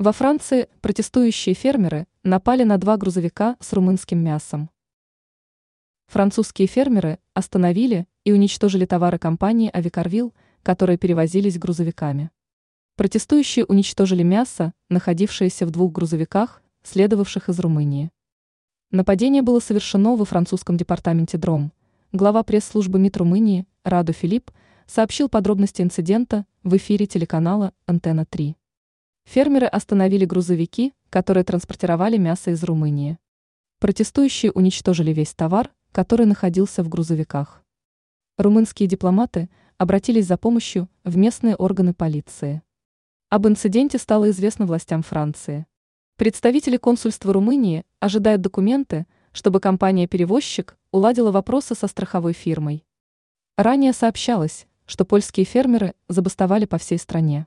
Во Франции протестующие фермеры напали на два грузовика с румынским мясом. Французские фермеры остановили и уничтожили товары компании «Авикарвилл», которые перевозились грузовиками. Протестующие уничтожили мясо, находившееся в двух грузовиках, следовавших из Румынии. Нападение было совершено во французском департаменте Дром. Глава пресс-службы МИД Румынии Раду Филипп сообщил подробности инцидента в эфире телеканала «Антенна-3». Фермеры остановили грузовики, которые транспортировали мясо из Румынии. Протестующие уничтожили весь товар, который находился в грузовиках. Румынские дипломаты обратились за помощью в местные органы полиции. Об инциденте стало известно властям Франции. Представители консульства Румынии ожидают документы, чтобы компания-перевозчик уладила вопросы со страховой фирмой. Ранее сообщалось, что польские фермеры забастовали по всей стране.